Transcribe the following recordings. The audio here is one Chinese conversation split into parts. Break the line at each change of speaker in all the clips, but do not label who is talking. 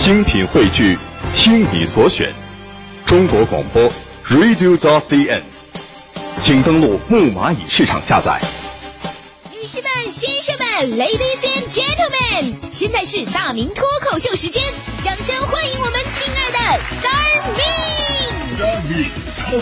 精品汇聚，听你所选，中国广播 Radio t CN，请登录木蚂蚁市场下载。
女士们、先生们，Ladies and Gentlemen，现在是大明脱口秀时间，掌声欢迎我们亲爱的 Star Me。
他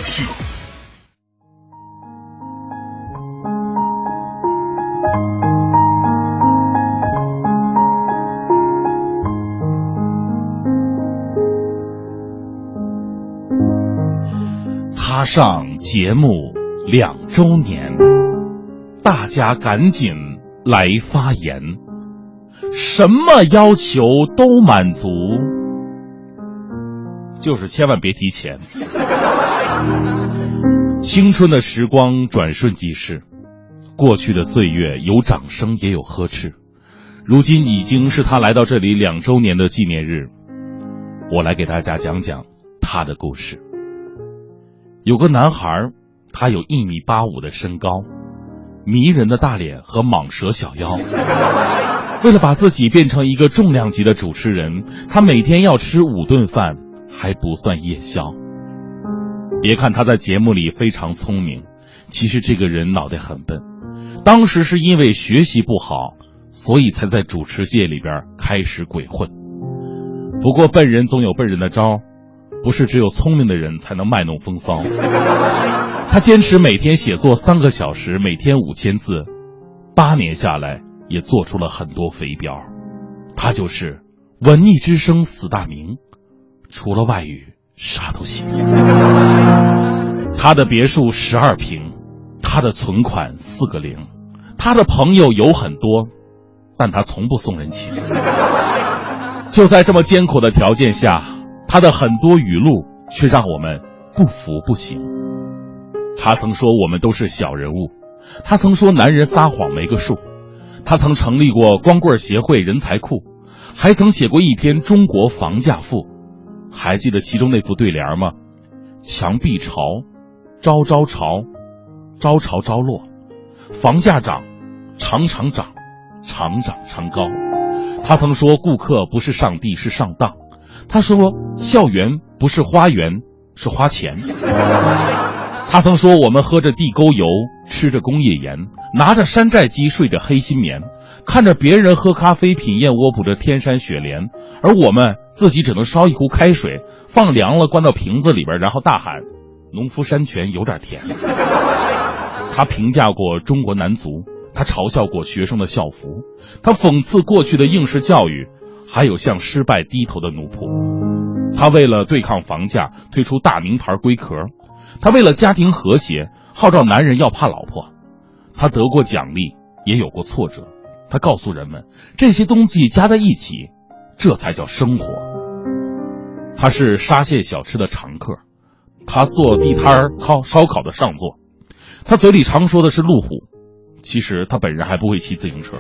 上节目两周年，大家赶紧来发言，什么要求都满足，就是千万别提钱。青春的时光转瞬即逝，过去的岁月有掌声也有呵斥，如今已经是他来到这里两周年的纪念日，我来给大家讲讲他的故事。有个男孩，他有一米八五的身高，迷人的大脸和蟒蛇小腰。为了把自己变成一个重量级的主持人，他每天要吃五顿饭，还不算夜宵。别看他在节目里非常聪明，其实这个人脑袋很笨。当时是因为学习不好，所以才在主持界里边开始鬼混。不过笨人总有笨人的招。不是只有聪明的人才能卖弄风骚。他坚持每天写作三个小时，每天五千字，八年下来也做出了很多肥膘。他就是文艺之声死大明，除了外语啥都行。他的别墅十二平，他的存款四个零，他的朋友有很多，但他从不送人情。就在这么艰苦的条件下。他的很多语录却让我们不服不行。他曾说我们都是小人物，他曾说男人撒谎没个数，他曾成立过光棍协会人才库，还曾写过一篇《中国房价赋》，还记得其中那副对联吗？墙壁朝，朝朝朝，朝朝朝落，房价涨，常常涨，常涨常高。他曾说顾客不是上帝，是上当。他说：“校园不是花园，是花钱。”他曾说：“我们喝着地沟油，吃着工业盐，拿着山寨机，睡着黑心棉，看着别人喝咖啡，品燕窝，补着天山雪莲，而我们自己只能烧一壶开水，放凉了，灌到瓶子里边，然后大喊：‘农夫山泉有点甜。’”他评价过中国男足，他嘲笑过学生的校服，他讽刺过去的应试教育。还有向失败低头的奴仆，他为了对抗房价推出大名牌龟壳，他为了家庭和谐号召男人要怕老婆，他得过奖励也有过挫折，他告诉人们这些东西加在一起，这才叫生活。他是沙县小吃的常客，他做地摊烤烧烤的上座，他嘴里常说的是路虎，其实他本人还不会骑自行车。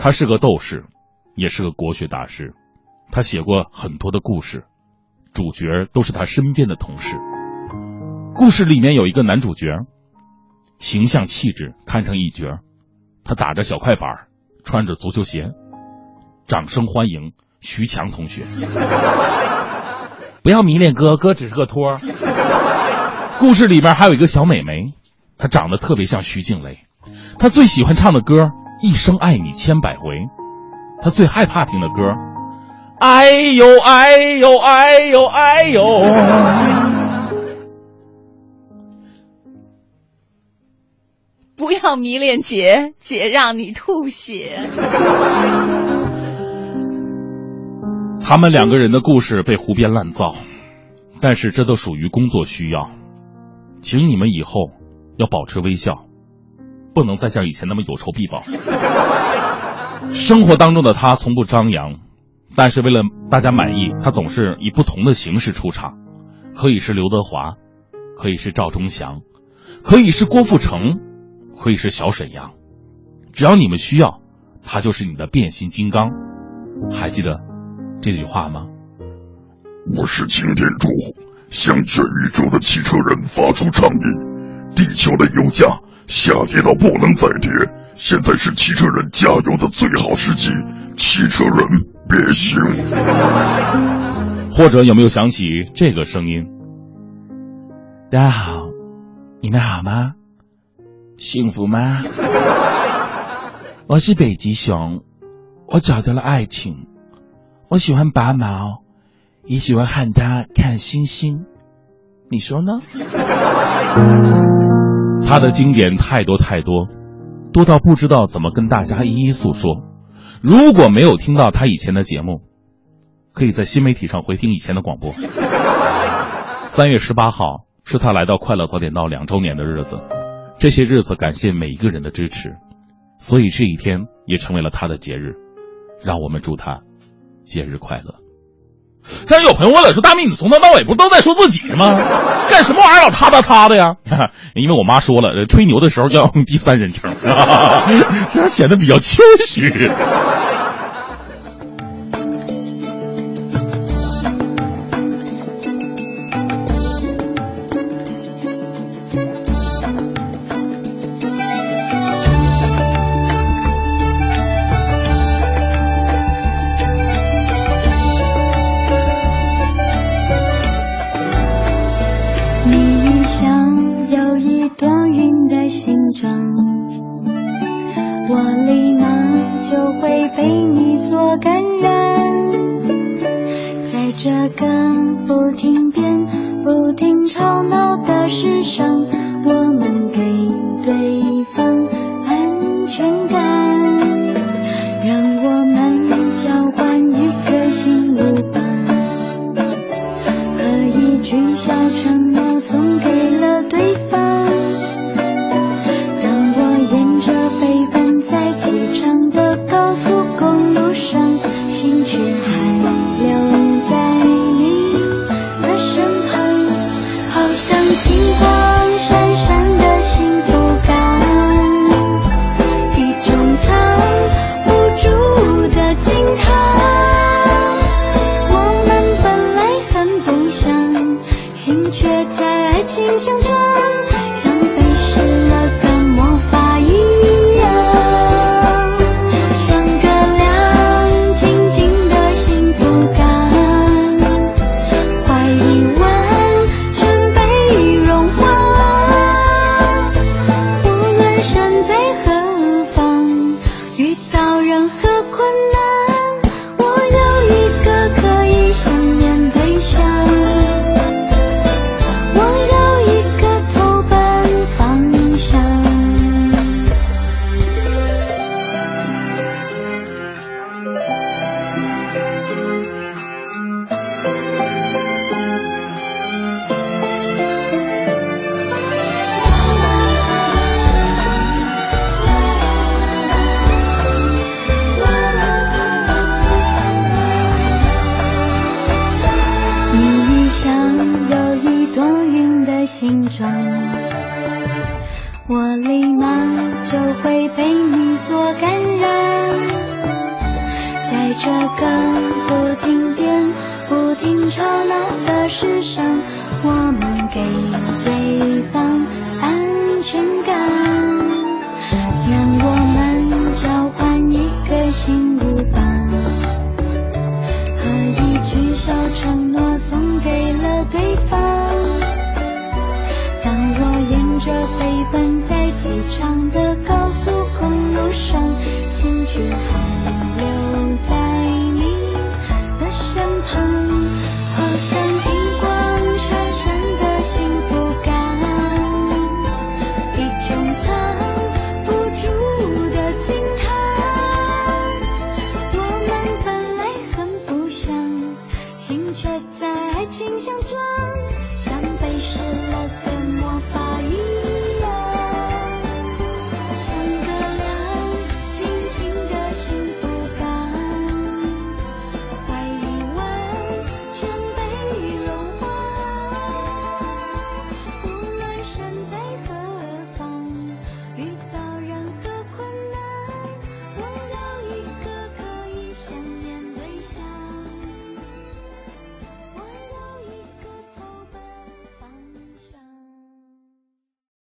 他是个斗士。也是个国学大师，他写过很多的故事，主角都是他身边的同事。故事里面有一个男主角，形象气质堪称一绝，他打着小快板，穿着足球鞋，掌声欢迎徐强同学。不要迷恋哥哥，只是个托。故事里边还有一个小美眉，她长得特别像徐静蕾，她最喜欢唱的歌《一生爱你千百回》。他最害怕听的歌，哎呦哎呦哎呦哎呦！
不要迷恋姐，姐让你吐血。
他们两个人的故事被胡编乱造，但是这都属于工作需要，请你们以后要保持微笑，不能再像以前那么有仇必报。生活当中的他从不张扬，但是为了大家满意，他总是以不同的形式出场，可以是刘德华，可以是赵忠祥，可以是郭富城，可以是小沈阳，只要你们需要，他就是你的变形金刚。还记得这句话吗？
我是擎天柱，向全宇宙的汽车人发出倡议：地球的油价下跌到不能再跌。现在是汽车人加油的最好时机，汽车人别醒。
或者有没有想起这个声音？
大家好，你们好吗？幸福吗？我是北极熊，我找到了爱情。我喜欢拔毛，也喜欢和他看星星。你说呢？
他的经典太多太多，多到不知道怎么跟大家一一诉说。如果没有听到他以前的节目，可以在新媒体上回听以前的广播。三月十八号是他来到《快乐早点到》两周年的日子，这些日子感谢每一个人的支持，所以这一天也成为了他的节日。让我们祝他节日快乐。但是有朋友问了，说大明，你从头到尾不都在说自己吗？干什么玩意儿老他他他的呀？因为我妈说了，吹牛的时候要用第三人称，这样显得比较谦虚。
不停吵闹的世上，我们给对方安全感，让我们交换一颗心吧。和一句小承诺形状，我立马就会被你所感染。在这个不停变、不停吵闹的世上，我们给心相撞。